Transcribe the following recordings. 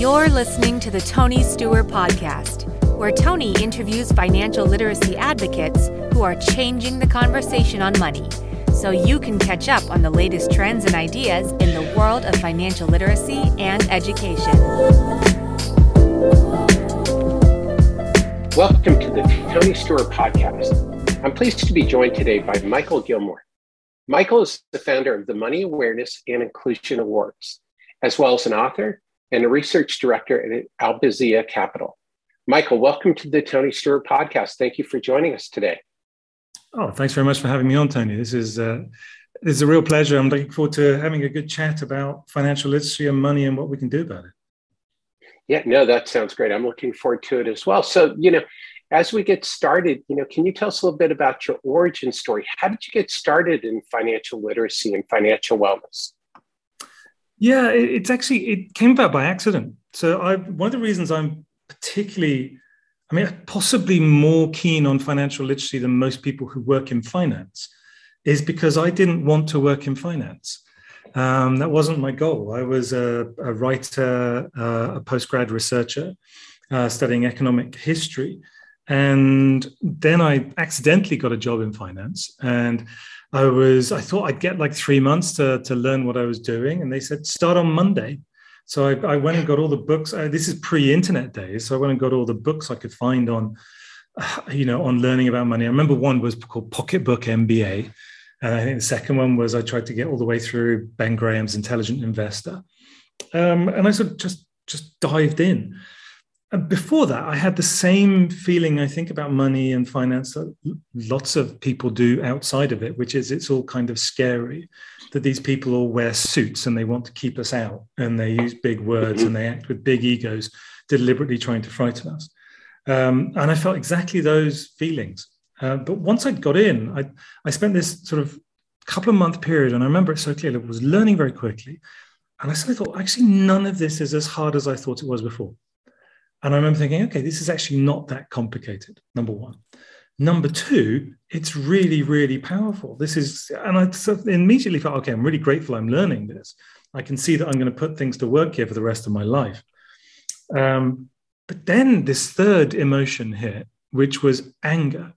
You're listening to the Tony Steuer Podcast, where Tony interviews financial literacy advocates who are changing the conversation on money so you can catch up on the latest trends and ideas in the world of financial literacy and education. Welcome to the Tony Steuer Podcast. I'm pleased to be joined today by Michael Gilmore. Michael is the founder of the Money Awareness and Inclusion Awards, as well as an author and a research director at Albizia Capital. Michael, welcome to the Tony Steuer Podcast. Thank you for joining us today. Oh, thanks very much for having me on, Tony. This is uh, this is a real pleasure. I'm looking forward to having a good chat about financial literacy and money and what we can do about it. Yeah, no, that sounds great. I'm looking forward to it as well. So, you know, as we get started, you know, can you tell us a little bit about your origin story? How did you get started in financial literacy and financial wellness? Yeah, it's actually it came about by accident. So, I one of the reasons I'm particularly, I mean, possibly more keen on financial literacy than most people who work in finance, is because I didn't want to work in finance. Um, that wasn't my goal. I was a, a writer, uh, a postgrad researcher, uh, studying economic history and then I accidentally got a job in finance. And I was, I thought I'd get like three months to, to learn what I was doing. And they said, start on Monday. So I, I went and got all the books. Uh, this is pre-internet days. So I went and got all the books I could find on, you know, on learning about money. I remember one was called Pocketbook MBA. And I think the second one was I tried to get all the way through Ben Graham's Intelligent Investor. Um, and I sort of just, just dived in before that, I had the same feeling I think about money and finance that lots of people do outside of it, which is it's all kind of scary that these people all wear suits and they want to keep us out and they use big words and they act with big egos, deliberately trying to frighten us. Um, and I felt exactly those feelings. Uh, but once I got in, I, I spent this sort of couple of month period, and I remember it so clearly, I was learning very quickly. And I suddenly thought, actually, none of this is as hard as I thought it was before. And I remember thinking, okay, this is actually not that complicated, number one. Number two, it's really, really powerful. This is, and I immediately felt, okay, I'm really grateful I'm learning this. I can see that I'm going to put things to work here for the rest of my life. Um, but then this third emotion hit, which was anger.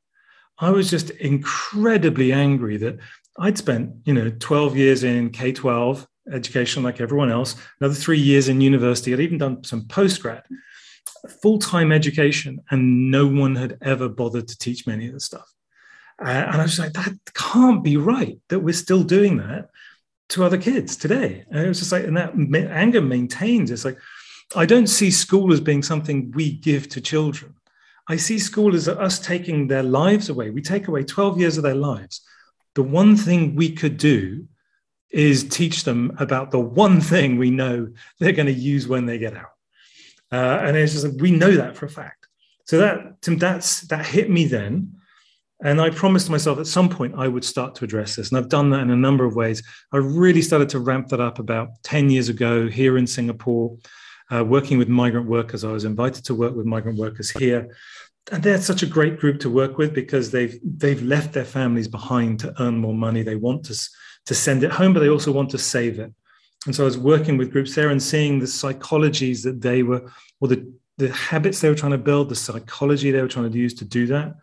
I was just incredibly angry that I'd spent, you know, 12 years in K 12 education like everyone else, another three years in university. I'd even done some postgrad full time education, and no one had ever bothered to teach me any of the stuff. Uh, and I was like, that can't be right that we're still doing that to other kids today. And it was just like, and that anger maintains. It's like, I don't see school as being something we give to children. I see school as us taking their lives away. We take away 12 years of their lives. The one thing we could do is teach them about the one thing we know they're going to use when they get out. Uh, and it's just we know that for a fact. So that that's that hit me then. And I promised myself at some point I would start to address this. And I've done that in a number of ways. I really started to ramp that up about 10 years ago here in Singapore, uh, working with migrant workers. I was invited to work with migrant workers here. And they're such a great group to work with because they've they've left their families behind to earn more money. They want to, to send it home, but they also want to save it. And so I was working with groups there and seeing the psychologies that they were, or the, the habits they were trying to build, the psychology they were trying to use to do that.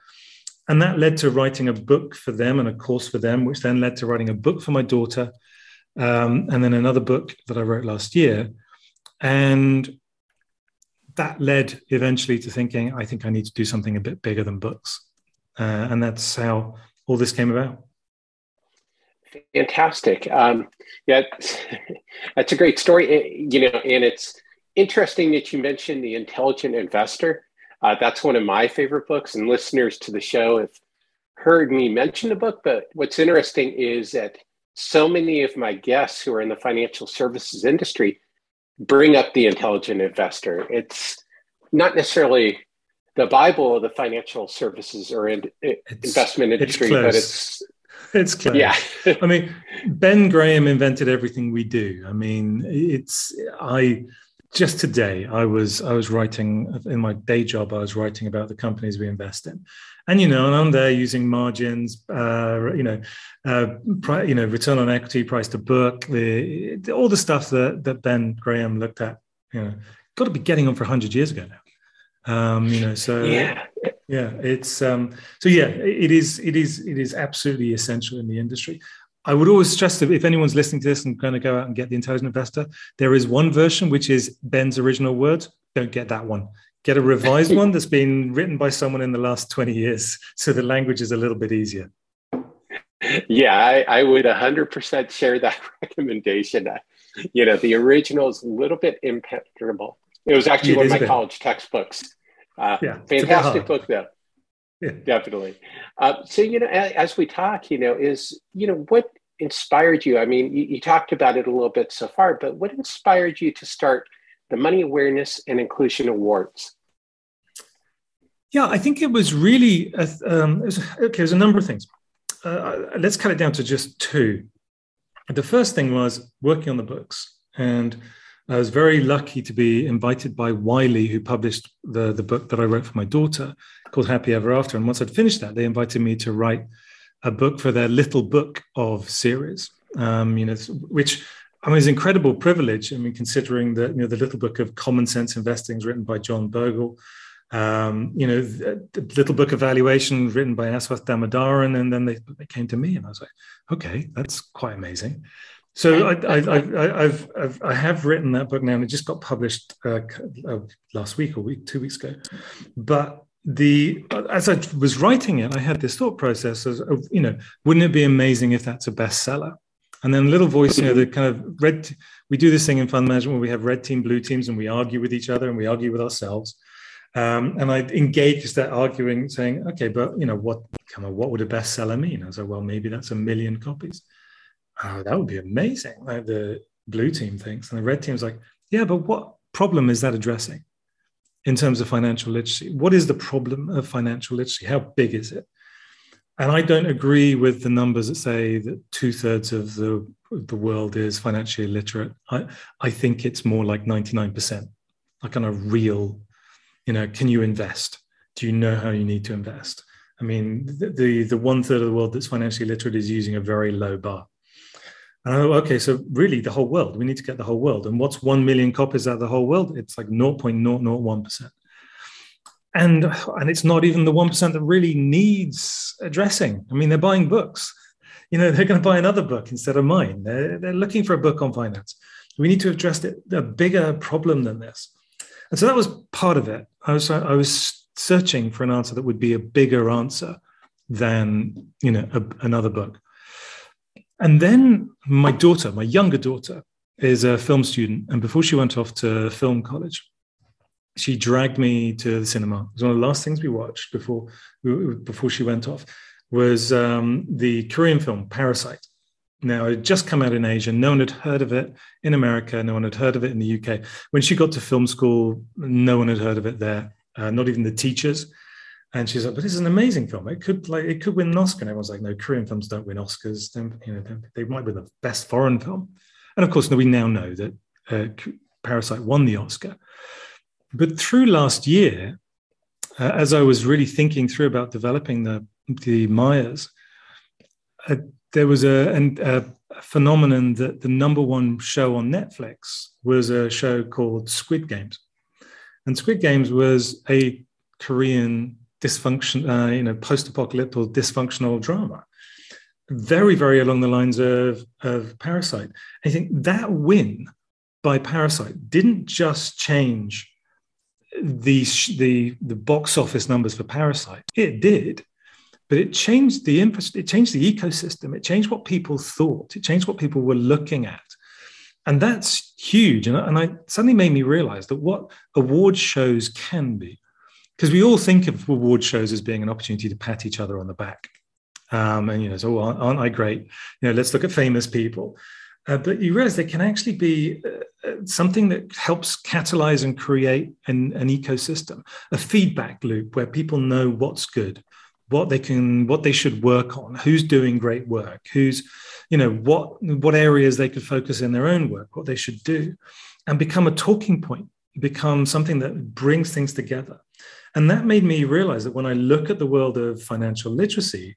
And that led to writing a book for them and a course for them, which then led to writing a book for my daughter. Um, and then another book that I wrote last year. And that led eventually to thinking, I think I need to do something a bit bigger than books. Uh, and that's how all this came about. Fantastic. Um, yeah, that's a great story. Eh, you know, and it's interesting that you mentioned the Intelligent Investor. Uh, that's one of my favorite books, and listeners to the show have heard me mention the book. But what's interesting is that so many of my guests who are in the financial services industry bring up the Intelligent Investor. It's not necessarily the Bible of the financial services or in, investment industry, but it's it's clear. Yeah. I mean, Ben Graham invented everything we do. I mean, it's I just today I was I was writing in my day job. I was writing about the companies we invest in, and you know, and I'm there using margins, uh, you know, uh, pri- you know, return on equity, price to book, the all the stuff that that Ben Graham looked at, you know, got to be getting on for 100 years ago now. Um, you know, so yeah, yeah, it's um, so yeah, it is, it is, it is absolutely essential in the industry. I would always stress that if anyone's listening to this and going to go out and get the Intelligent Investor, there is one version which is Ben's original words. Don't get that one. Get a revised one that's been written by someone in the last 20 years. So the language is a little bit easier. Yeah, I, I would 100% share that recommendation. You know, the original is a little bit impenetrable. It was actually one of my college textbooks. Uh, yeah, fantastic book, though. Yeah. Definitely. Uh, so, you know, as we talk, you know, is, you know, what inspired you? I mean, you, you, talked about it a little bit so far, but what inspired you to start the Money Awareness and Inclusion Awards? Yeah, I think it was really, a, um, it was, okay, there's a number of things. Uh, let's cut it down to just two. The first thing was working on the books. And I was very lucky to be invited by Wiley, who published the, the book that I wrote for my daughter called Happy Ever After. And once I'd finished that, they invited me to write a book for their Little Book of series, um, you know, which I mean, it's an incredible privilege. I mean, considering that, you know, the Little Book of Common Sense Investing is written by John Bogle, um, you know, the, Little Book of Valuation written by Aswath Damodaran. And then they, they came to me and I was like, okay, that's quite amazing. So I, I, I, I've, I've, I have written that book now, and it just got published uh, uh, last week or week, two weeks ago. But the as I was writing it, I had this thought process of, of, you know, wouldn't it be amazing if that's a bestseller? And then a little voice, you know, the kind of red. We do this thing in fund management where we have red team, blue teams, and we argue with each other and we argue with ourselves. Um, and I engaged that arguing, saying, okay, but you know, what come on, what would a bestseller mean? I was like, well, maybe that's a million copies oh, that would be amazing. Like the blue team thinks, and the red team's like, yeah, but what problem is that addressing in terms of financial literacy? What is the problem of financial literacy? How big is it? And I don't agree with the numbers that say that two thirds of the, the world is financially illiterate. I, I think it's more like 99%, like on a real, you know, can you invest? Do you know how you need to invest? I mean, the, the, the one third of the world that's financially literate is using a very low bar. And I thought, okay, so really the whole world, we need to get the whole world. And what's 1 million copies out of the whole world? It's like 0.001%. And, and it's not even the 1% that really needs addressing. I mean, they're buying books. You know, they're going to buy another book instead of mine. They're, they're looking for a book on finance. We need to address it, a bigger problem than this. And so that was part of it. I was, I was searching for an answer that would be a bigger answer than, you know, a, another book. And then my daughter, my younger daughter, is a film student. And before she went off to film college, she dragged me to the cinema. It was one of the last things we watched before, before she went off was um, the Korean film Parasite. Now, it had just come out in Asia. No one had heard of it in America. No one had heard of it in the UK. When she got to film school, no one had heard of it there, uh, not even the teachers. And she's like, but this is an amazing film. It could like it could win an Oscar. And everyone's like, no, Korean films don't win Oscars. They, you know, they, might be the best foreign film. And of course, we now know that uh, Parasite won the Oscar. But through last year, uh, as I was really thinking through about developing the the MAIAs, uh, there was a, a phenomenon that the number one show on Netflix was a show called Squid Games, and Squid Games was a Korean dysfunction, uh, you know, post-apocalyptic dysfunctional drama. Very, very along the lines of, of Parasite. I think that win by Parasite didn't just change the, the, the box office numbers for Parasite. It did, but it changed the it changed the ecosystem. It changed what people thought. It changed what people were looking at. And that's huge. And, and I suddenly made me realize that what award shows can be because we all think of award shows as being an opportunity to pat each other on the back. Um, and, you know, so oh, aren't I great? You know, let's look at famous people. Uh, but you realize there can actually be uh, uh, something that helps catalyze and create an, an ecosystem, a feedback loop where people know what's good, what they can, what they should work on, who's doing great work, who's, you know, what what areas they could focus in their own work, what they should do, and become a talking point, become something that brings things together. And that made me realize that when I look at the world of financial literacy,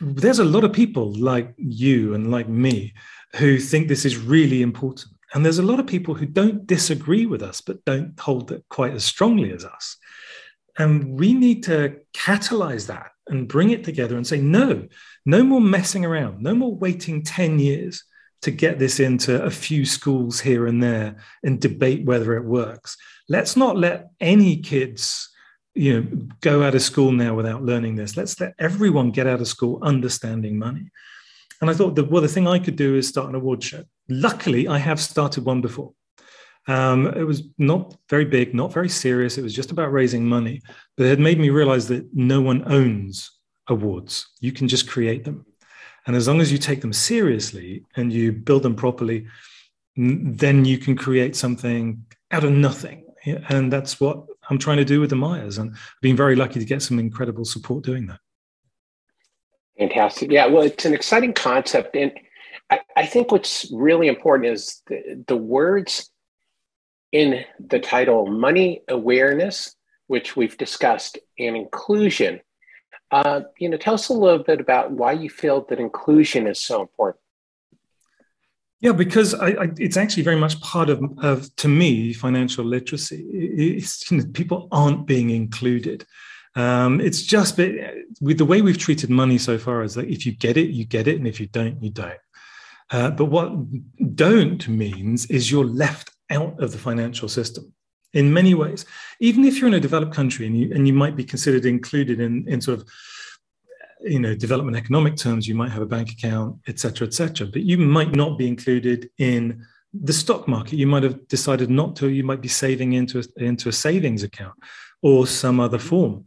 there's a lot of people like you and like me who think this is really important And there's a lot of people who don't disagree with us, but don't hold it quite as strongly as us. And we need to catalyze that and bring it together and say, no, no more messing around, no more waiting 10 years to get this into a few schools here and there and debate whether it works. Let's not let any kids you know go out of school now without learning this. Let's let everyone get out of school understanding money. And i thought that well the thing i could do is start an award show. Luckily i have started one before. Um, it was not very big not very serious. It was just about raising money but it had made me realize that no one owns awards. You can just create them and as long as you take them seriously and you build them properly then you can create something out of nothing and that's what I'm trying to do with the MAIAs, and I've been very lucky to get some incredible support doing that. Fantastic. Yeah, well, it's an exciting concept. And I, I think what's really important is the, the words in the title money awareness, which we've discussed, and inclusion. Uh, you know, tell us a little bit about why you feel that inclusion is so important. Yeah, because I, I, it's actually very much part of, of to me, financial literacy. It's, you know, people aren't being included. Um, it's just been, with the way we've treated money so far is that if you get it, you get it, and if you don't, you don't. Uh, but what don't means is you're left out of the financial system in many ways. Even if you're in a developed country and you, and you might be considered included in, in sort of you know development economic terms you might have a bank account etc etc but you might not be included in the stock market. You might have decided not to you might be saving into a, into a savings account or some other form.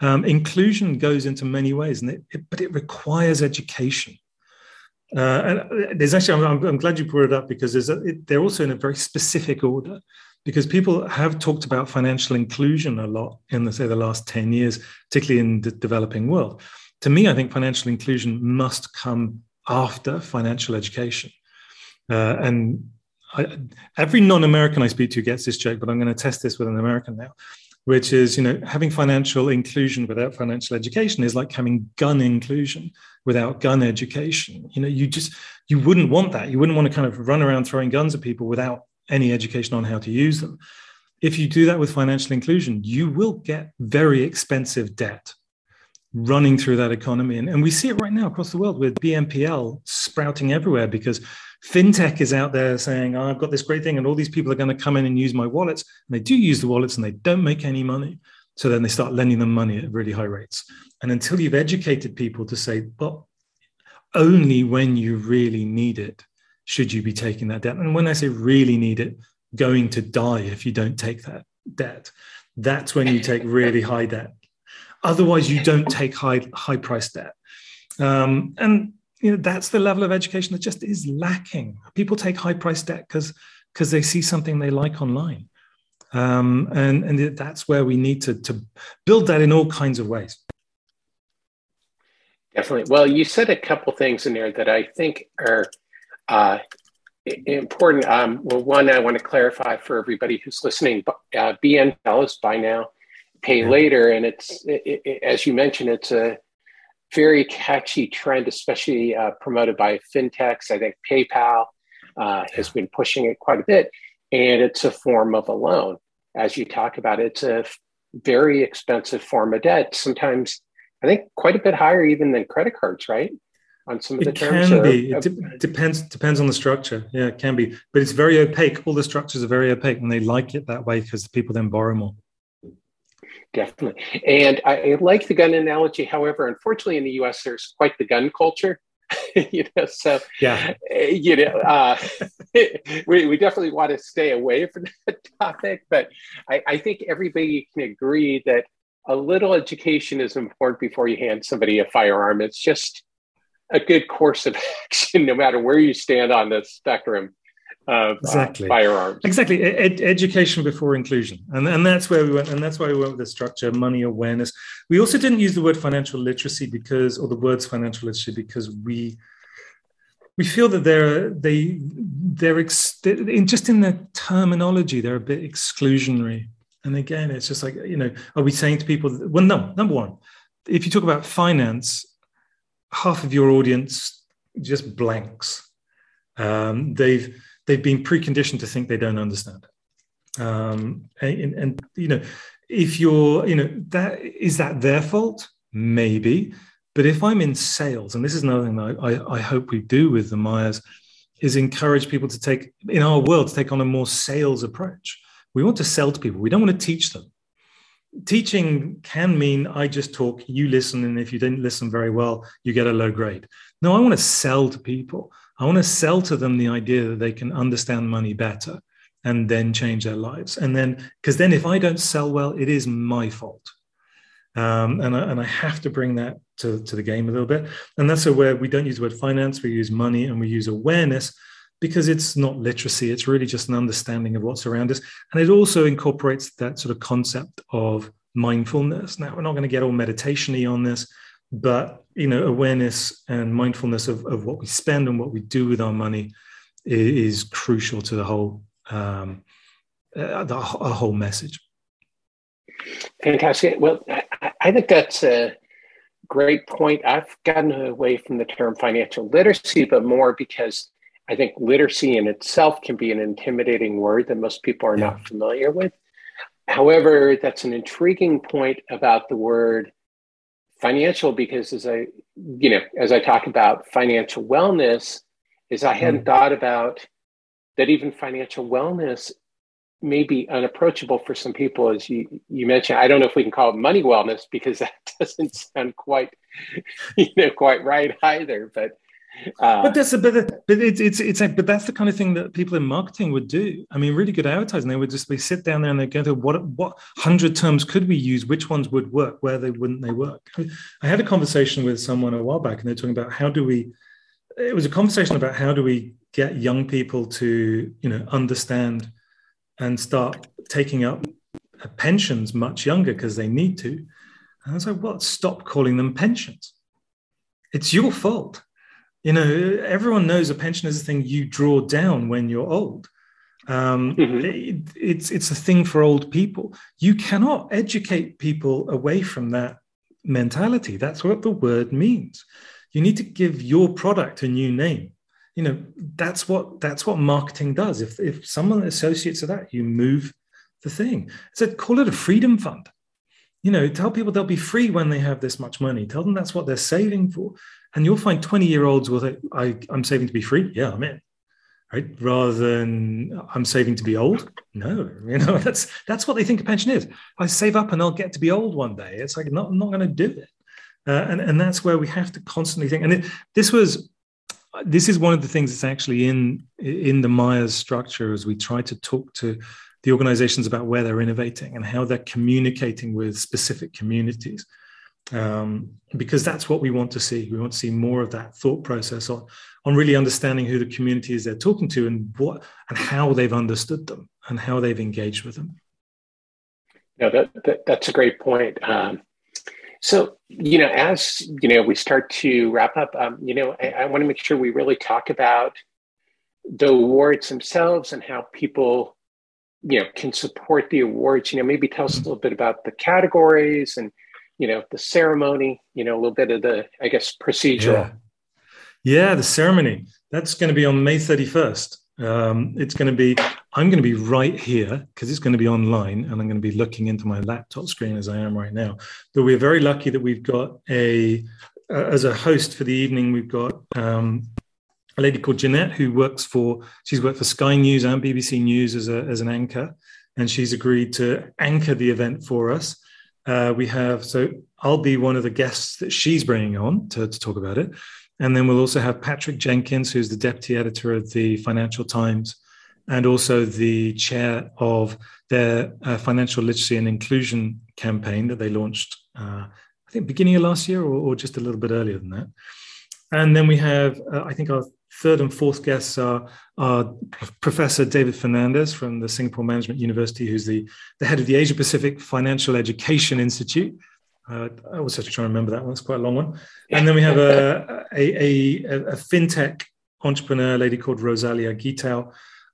Um, inclusion goes into many ways and it, it, but it requires education. Uh, and uh, there's actually I'm, I'm, glad you brought it up because there's a, it, they're also in a very specific order because people have talked about financial inclusion a lot in the say the last 10 years particularly in the developing world to me, I think financial inclusion must come after financial education. Uh, and I, every non-American I speak to gets this joke, but I'm going to test this with an American now, which is, you know, having financial inclusion without financial education is like having gun inclusion without gun education. You know, you just you wouldn't want that. You wouldn't want to kind of run around throwing guns at people without any education on how to use them. If you do that with financial inclusion, you will get very expensive debt running through that economy. And, and we see it right now across the world with BNPL sprouting everywhere because fintech is out there saying, oh, I've got this great thing, and all these people are going to come in and use my wallets. And they do use the wallets and they don't make any money. So then they start lending them money at really high rates. And until you've educated people to say, well, only when you really need it should you be taking that debt. And when I say really need it, going to die if you don't take that debt. That's when you take really high debt Otherwise, you don't take high high price debt. Um, and you know that's the level of education that just is lacking. People take high price debt because because they see something they like online. Um, and and that's where we need to to build that in all kinds of ways. Definitely. Well, you said a couple things in there that I think are uh, important. Um, well, one, I want to clarify for everybody who's listening. Uh, BNPL is buy now, pay later. And it's, it, it, as you mentioned, it's a very catchy trend, especially uh, promoted by fintechs. I think PayPal uh, has been pushing it quite a bit. And it's a form of a loan. As you talk about, it's a very expensive form of debt. Sometimes, I think, quite a bit higher even than credit cards, right? On some of the it terms? Can be. It de- depends depends on the structure. Yeah, it can be, but it's very opaque. All the structures are very opaque, and they like it that way because the people then borrow more. Definitely. And I like the gun analogy. However, unfortunately, in the US, there's quite the gun culture. you know, so, yeah, you know, uh, we, we definitely want to stay away from that topic. But I, I think everybody can agree that a little education is important before you hand somebody a firearm. It's just a good course of action, no matter where you stand on the spectrum of uh, exactly. Uh, firearms. Exactly, Ed- education before inclusion, and and that's where we went, and that's why we went with the structure, money awareness. We also didn't use the word financial literacy because, or the words financial literacy because we we feel that they're they they're ex- in just in the terminology they're a bit exclusionary. And again, it's just like you know, are we saying to people? That, well, no. Number one, if you talk about finance, half of your audience just blanks. Um, they've they've been preconditioned to think they don't understand. Um, and, and, you know, if you're, you know, that is that their fault? Maybe. But if I'm in sales, and this is another thing that I, I hope we do with the MAIAs, is encourage people to take, in our world, to take on a more sales approach. We want to sell to people. We don't want to teach them. Teaching can mean I just talk, you listen, and if you didn't listen very well, you get a low grade. No, I want to sell to people. I want to sell to them the idea that they can understand money better and then change their lives. And then, because then if I don't sell well, it is my fault. Um, and, I, and I have to bring that to, to the game a little bit. And that's where we don't use the word finance, we use money and we use awareness because it's not literacy, it's really just an understanding of what's around us. And it also incorporates that sort of concept of mindfulness. Now, we're not going to get all meditation on this, but you know, awareness and mindfulness of, of what we spend and what we do with our money is, is crucial to the whole um, uh, the, a whole message. Fantastic. Well, I, I think that's a great point. I've gotten away from the term financial literacy, but more because I think literacy in itself can be an intimidating word that most people are yeah. not familiar with. However, that's an intriguing point about the word financial because as I, you know, as I talk about financial wellness, is I hadn't mm. thought about that even financial wellness may be unapproachable for some people, as you, you mentioned. I don't know if we can call it money wellness because that doesn't sound quite, you know, quite right either. But uh, but that's a but, but it's it's it's a, but that's the kind of thing that people in marketing would do. I mean, really good advertising. They would just be sit down there and they go to what what hundred terms could we use? Which ones would work? Where they wouldn't they work? I had a conversation with someone a while back, and they're talking about how do we. It was a conversation about how do we get young people to you know understand and start taking up pensions much younger because they need to. And I was like, well, stop calling them pensions. It's your fault. You know, everyone knows a pension is a thing you draw down when you're old. Um, mm-hmm. it, it's it's a thing for old people. You cannot educate people away from that mentality. That's what the word means. You need to give your product a new name you know that's what that's what marketing does if if someone associates to that you move the thing so call it a freedom fund you know tell people they'll be free when they have this much money tell them that's what they're saving for and you'll find 20 year olds will say I, i'm saving to be free. Yeah i'm in. Right? Rather than i'm saving to be old. No you know that's that's what they think a pension is. I save up and i'll get to be old one day. It's like not, i'm not going to do it. Uh, and, and that's where we have to constantly think. And it, this was this is one of the things that's actually in in the MAIAs structure as we try to talk to the organizations about where they're innovating and how they're communicating with specific communities. Um, because that's what we want to see. We want to see more of that thought process on, on really understanding who the community is they're talking to and what and how they've understood them and how they've engaged with them. Yeah, that, that that's a great point. Um, so, you know, as you know, we start to wrap up. Um, you know, I, I want to make sure we really talk about the awards themselves and how people, you know, can support the awards. You know, maybe tell us a little bit about the categories and, you know, the ceremony. You know, a little bit of the, I guess, procedural. Yeah, yeah the ceremony. That's going to be on May thirty first. Um, it's going to be, I'm going to be right here because it's going to be online and I'm going to be looking into my laptop screen as I am right now. But we're very lucky that we've got a, uh, as a host for the evening, we've got um, a lady called Jeanette who works for, she's worked for Sky News and BBC News as, a, as an anchor. And she's agreed to anchor the event for us. Uh, we have, so I'll be one of the guests that she's bringing on to, to talk about it. And then we'll also have Patrick Jenkins, who's the deputy editor of the Financial Times and also the chair of their uh, financial literacy and inclusion campaign that they launched, uh, I think, beginning of last year or, or, just a little bit earlier than that. And then we have, uh, I think, our third and fourth guests are, are, Professor David Fernandez from the Singapore Management University, who's the, the head of the Asia Pacific Financial Education Institute. Uh, I also have to try and remember that one. It's quite a long one. And then we have a, a, a, a fintech entrepreneur, lady called Rosalia Gitau,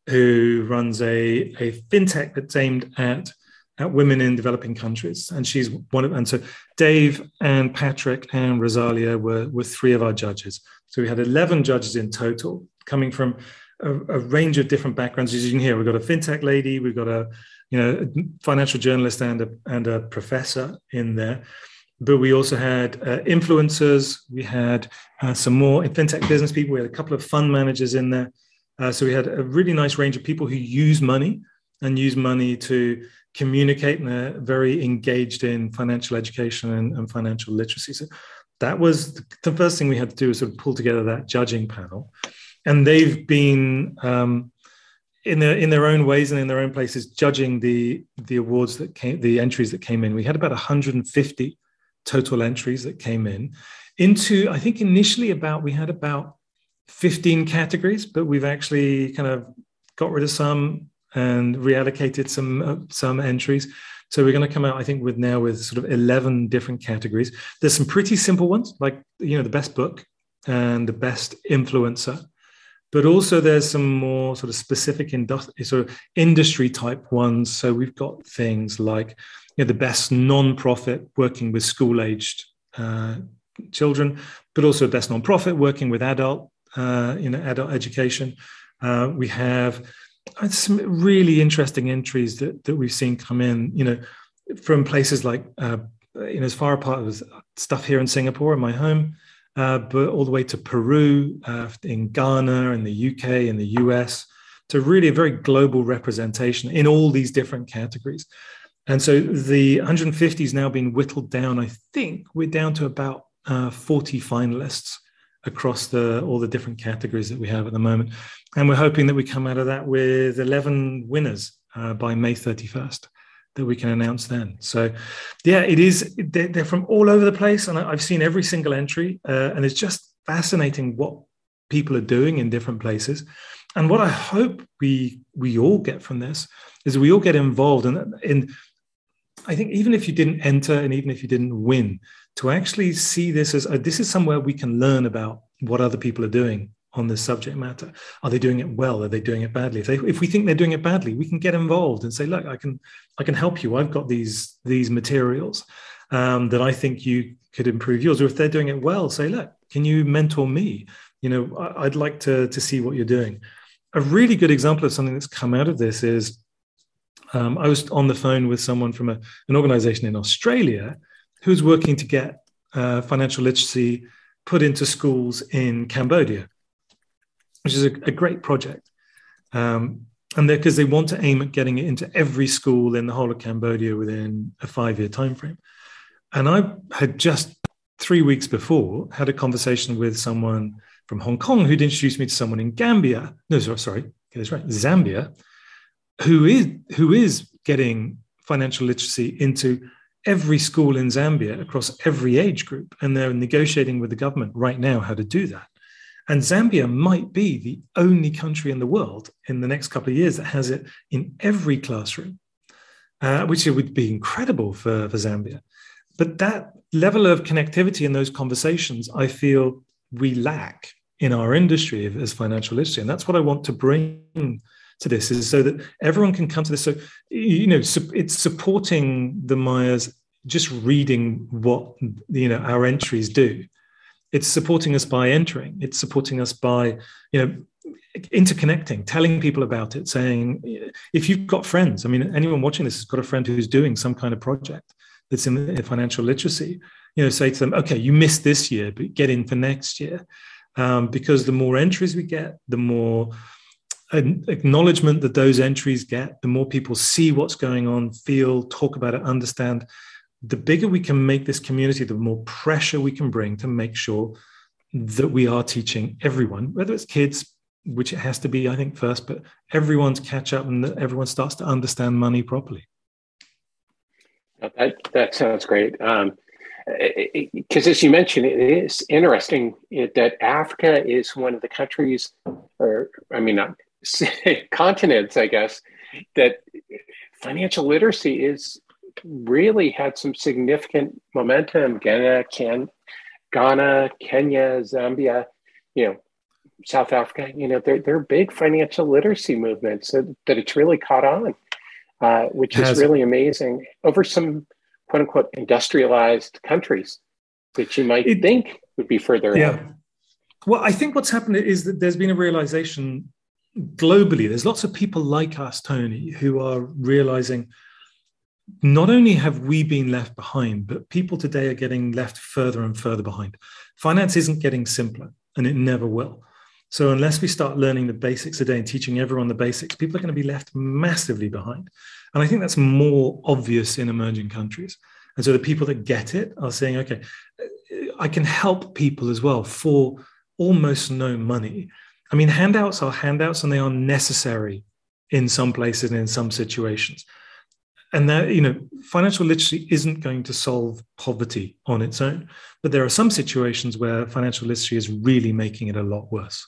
who runs a, a fintech that's aimed at, at women in developing countries. And she's one of, and so Dave and Patrick and Rosalia were, were three of our judges. So we had 11 judges in total coming from a, a, range of different backgrounds. As you can hear, we've got a fintech lady, we've got a you know a financial journalist and a and a professor in there. But we also had uh, influencers. We had uh, some more fintech business people. We had a couple of fund managers in there. Uh, so we had a really nice range of people who use money and use money to communicate and they're very engaged in financial education and, and financial literacy. So that was the first thing we had to do was sort of pull together that judging panel. And they've been um, in their in their own ways and in their own places judging the the awards that came the entries that came in. We had about 150 total entries that came in into I think initially about we had about 15 categories, but we've actually kind of got rid of some and reallocated some uh, some entries. So we're going to come out, I think, with now with sort of eleven different categories. There's some pretty simple ones, like you know the best book and the best influencer, but also there's some more sort of specific industry, sort of industry type ones. So we've got things like you know the best non-profit working with school-aged uh, children, but also best non-profit working with adult, uh, you know, adult education. Uh, we have some really interesting entries that, that we've seen come in, you know, from places like, uh, you know, as far apart as stuff here in Singapore, in my home, uh, but all the way to Peru, uh, in Ghana, in the UK, in the US, to really a very global representation in all these different categories. And so the 150 is now being whittled down. I think we're down to about uh, 40 finalists across the all the different categories that we have at the moment. And we're hoping that we come out of that with 11 winners uh, by May 31st that we can announce then. So, yeah, it is, they're, they're from all over the place. And I've seen every single entry. Uh, and it's just fascinating what people are doing in different places. And what I hope we we all get from this is we all get involved. And in, I think even if you didn't enter and even if you didn't win, to actually see this as a, this is somewhere we can learn about what other people are doing on this subject matter. Are they doing it well? Are they doing it badly? If they, if we think they're doing it badly, we can get involved and say, look, I can I can help you. I've got these these materials um, that I think you could improve yours. Or if they're doing it well, say, look, can you mentor me? You know, I, I'd like to to see what you're doing. A really good example of something that's come out of this is um, I was on the phone with someone from a, an organization in Australia who's working to get uh, financial literacy put into schools in Cambodia, which is a, a great project. Um, and because they want to aim at getting it into every school in the whole of Cambodia within a five-year timeframe. And I had just three weeks before had a conversation with someone from Hong Kong who'd introduced me to someone in Gambia. No, sorry, sorry, get this right, Zambia, who is who is getting financial literacy into every school in Zambia across every age group, and they're negotiating with the government right now how to do that. And Zambia might be the only country in the world in the next couple of years that has it in every classroom, uh, which would be incredible for, for Zambia. But that level of connectivity in those conversations, I feel we lack in our industry as financial literacy. And that's what I want to bring to this is so that everyone can come to this. So, you know, it's supporting the MAIAs just reading what, you know, our entries do. It's supporting us by entering. It's supporting us by, you know, interconnecting, telling people about it, saying, if you've got friends, I mean, anyone watching this has got a friend who's doing some kind of project that's in financial literacy, you know, say to them, okay, you missed this year, but get in for next year. Um, because the more entries we get, the more an acknowledgement that those entries get, the more people see what's going on, feel, talk about it, understand, the bigger we can make this community, the more pressure we can bring to make sure that we are teaching everyone, whether it's kids, which it has to be, I think, first, but everyone's catch up and that everyone starts to understand money properly. That, that sounds great. Um, because as you mentioned, it is interesting that Africa is one of the countries, or I mean, not continents, I guess, that financial literacy is really had some significant momentum. Ghana, Ghana, Kenya, Zambia, you know, South Africa, you know, they're, they're big financial literacy movements that, that it's really caught on, uh, which is really amazing over some quote unquote industrialized countries that you might it, think would be further yeah. Well, I think what's happened is that there's been a realization globally, there's lots of people like us, Tony, who are realizing not only have we been left behind, but people today are getting left further and further behind. Finance isn't getting simpler, and it never will. So, unless we start learning the basics today and teaching everyone the basics, people are going to be left massively behind. And I think that's more obvious in emerging countries. And so, the people that get it are saying, okay, I can help people as well for almost no money. I mean, handouts are handouts and they are necessary in some places and in some situations. And that you know financial literacy isn't going to solve poverty on its own but there are some situations where financial literacy is really making it a lot worse.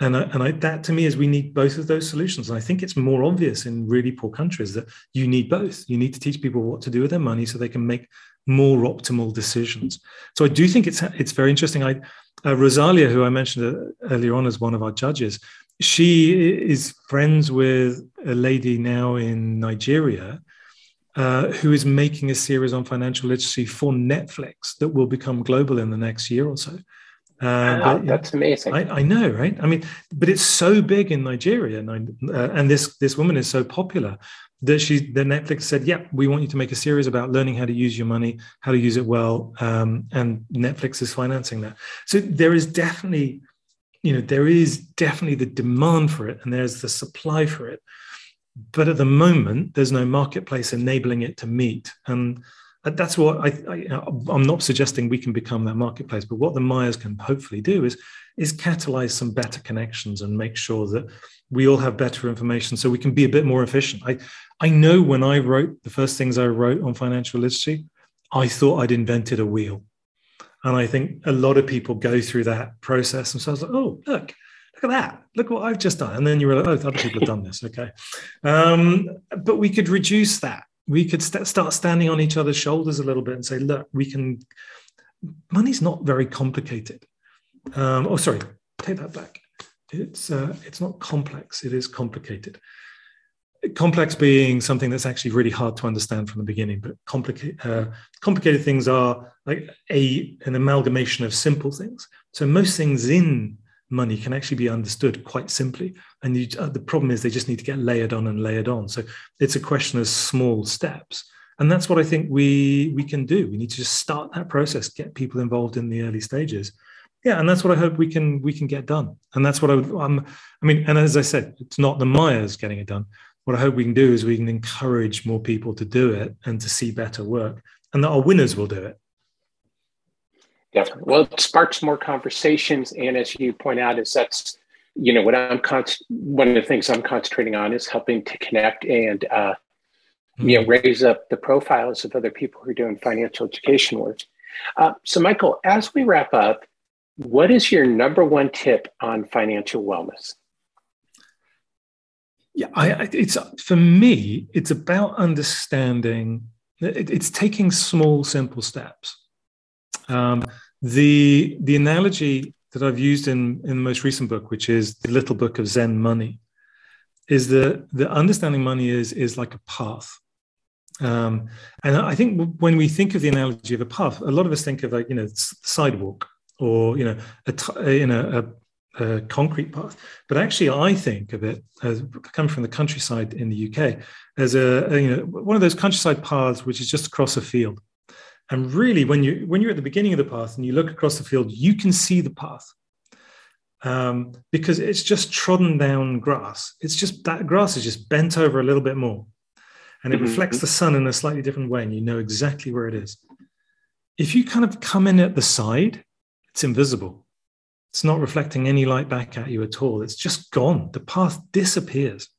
And, I, and I, that to me is we need both of those solutions. And i think it's more obvious in really poor countries that you need both. You need to teach people what to do with their money so they can make more optimal decisions so i do think it's it's very interesting i uh, rosalia who i mentioned earlier on as one of our judges she is friends with a lady now in nigeria uh, who is making a series on financial literacy for Netflix that will become global in the next year or so. Uh, wow, but, that's amazing. I, I, know, right? I mean, but it's so big in Nigeria, and, uh, and this this woman is so popular that she the Netflix said, "Yeah, we want you to make a series about learning how to use your money, how to use it well," um, and Netflix is financing that. So there is definitely, you know, there is definitely the demand for it, and there's the supply for it but at the moment there's no marketplace enabling it to meet and that's what I, I am not suggesting we can become that marketplace but what the MAIAs can hopefully do is is catalyze some better connections and make sure that we all have better information so we can be a bit more efficient. I i know when i wrote the first things i wrote on financial literacy i thought i'd invented a wheel. And i think a lot of people go through that process and so i was like oh look look at that. Look what i've just done. And then you were like oh other people have done this. Okay. Um, but we could reduce that. We could st- start standing on each other's shoulders a little bit and say look we can money's not very complicated. Um, oh sorry take that back it's uh, it's not complex it is complicated complex being something that's actually really hard to understand from the beginning but complicated uh, complicated things are like a an amalgamation of simple things so most things in money can actually be understood quite simply. And you, uh, the problem is they just need to get layered on and layered on. So it's a question of small steps. And that's what I think we we can do. We need to just start that process, get people involved in the early stages. Yeah, and that's what I hope we can we can get done. And that's what I would. Um, I mean, and as I said, it's not the MAIAs getting it done. What I hope we can do is we can encourage more people to do it and to see better work, and that our winners will do it. Definitely. Well, it sparks more conversations, and as you point out, is that's you know what I'm con- one of the things I'm concentrating on is helping to connect and uh, mm-hmm. you know mm-hmm. raise up the profiles of other people who are doing financial education work. Uh, so, Michael, as we wrap up, what is your number one tip on financial wellness? Yeah, I, it's for me. It's about understanding. It's taking small, simple steps. Um, the the analogy that I've used in in the most recent book, which is the little book of Zen money, is that the understanding money is is like a path. Um, and I think when we think of the analogy of a path, a lot of us think of like you know sidewalk or you know a you know a, a concrete path. But actually, I think of it as coming from the countryside in the UK as a, a you know one of those countryside paths which is just across a field. And really, when you when you're at the beginning of the path and you look across the field, you can see the path um, because it's just trodden down grass. It's just that grass is just bent over a little bit more, and it mm-hmm. reflects the sun in a slightly different way, and you know exactly where it is. If you kind of come in at the side, it's invisible. It's not reflecting any light back at you at all. It's just gone. The path disappears.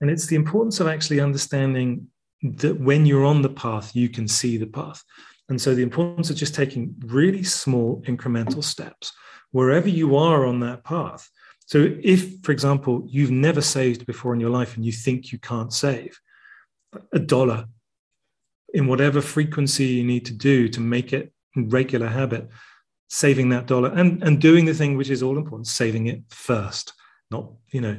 And it's the importance of actually understanding that when you're on the path, you can see the path. And so the importance of just taking really small incremental steps wherever you are on that path. So if, for example, you've never saved before in your life and you think you can't save a dollar in whatever frequency you need to do to make it regular habit, saving that dollar and, and doing the thing which is all important, saving it first, not, you know,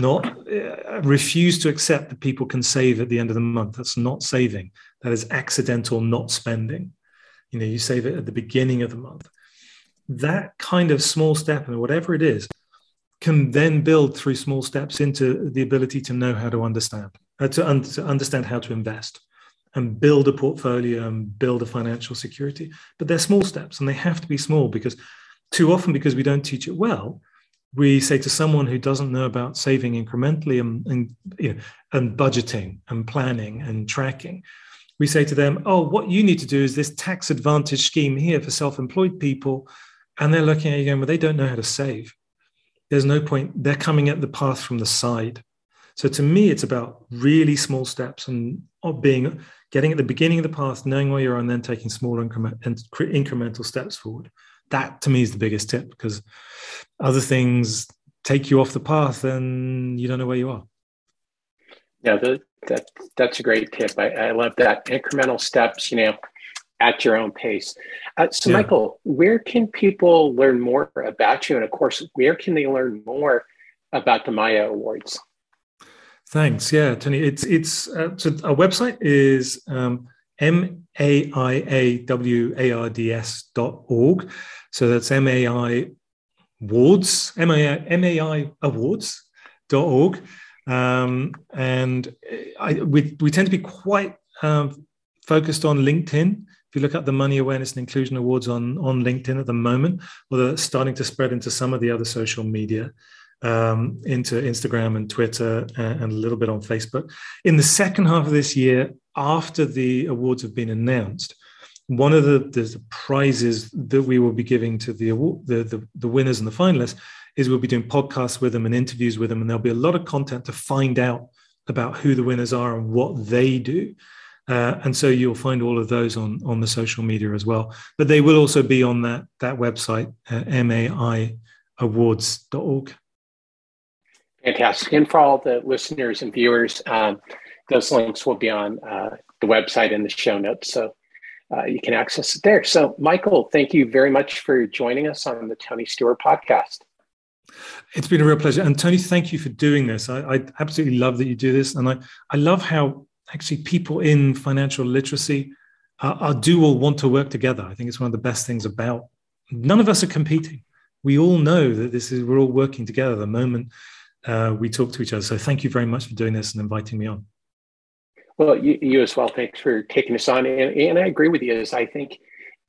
not uh, refuse to accept that people can save at the end of the month. That's not saving. That is accidental not spending. You know, you save it at the beginning of the month. That kind of small step, and whatever it is, can then build through small steps into the ability to know how to understand, uh, to, un- to understand how to invest and build a portfolio and build a financial security. But they're small steps and they have to be small because too often, because we don't teach it well, we say to someone who doesn't know about saving incrementally and, and, you know, and budgeting and planning and tracking, we say to them, oh, what you need to do is this tax advantage scheme here for self employed people. And they're looking at you going, well, they don't know how to save. There's no point. They're coming at the path from the side. So to me, it's about really small steps and being getting at the beginning of the path, knowing where you're and then taking small increment, incremental steps forward. That to me is the biggest tip because other things take you off the path and you don't know where you are. Yeah, the, that that's a great tip. I, I love that incremental steps. You know, at your own pace. Uh, so, yeah. Michael, where can people learn more about you? And of course, where can they learn more about the MAIA Awards? Thanks. Yeah, Tony. It's it's uh, so our website is um, m a i a w a r d s dot org. So that's m a i awards m a m a i awards dot org. Um, and I, we we tend to be quite um, focused on LinkedIn. If you look at the Money Awareness and Inclusion Awards on on LinkedIn at the moment, although it's starting to spread into some of the other social media um, into Instagram and Twitter and, and, a little bit on Facebook. In the second half of this year, after the awards have been announced, one of the, the prizes that we will be giving to the, award, the, the, the winners and the finalists is we'll be doing podcasts with them and interviews with them, and there'll be a lot of content to find out about who the winners are and what they do. Uh, and so you'll find all of those on, on the social media as well. But they will also be on that, that website, uh, maiawards.org. Fantastic. And for all the listeners and viewers, um, those links will be on uh, the website in the show notes. So uh, you can access it there. So, Michael, thank you very much for joining us on the Tony Steuer podcast. It's been a real pleasure. And Tony, thank you for doing this. I, I absolutely love that you do this. And I, I love how actually people in financial literacy uh, are, do all want to work together. I think it's one of the best things about none of us are competing. We all know that this is, we're all working together. The moment uh, we talk to each other. So thank you very much for doing this and inviting me on. Well, you, you as well. Thanks for taking us on. And, and I agree with you. As I think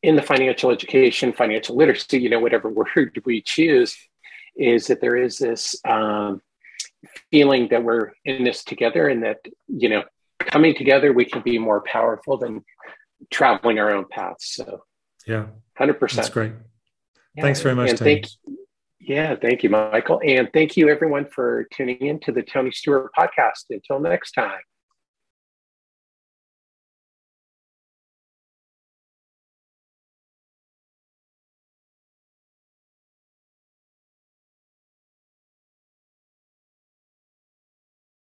in the financial education, financial literacy, you know, whatever word we choose, is that there is this um, feeling that we're in this together, and that you know, coming together, we can be more powerful than traveling our own paths. So, yeah, hundred percent. That's great. Yeah. Thanks very much. And Tony. thank yeah, thank you, Michael. And thank you, everyone, for tuning in to the Tony Steuer podcast. Until next time.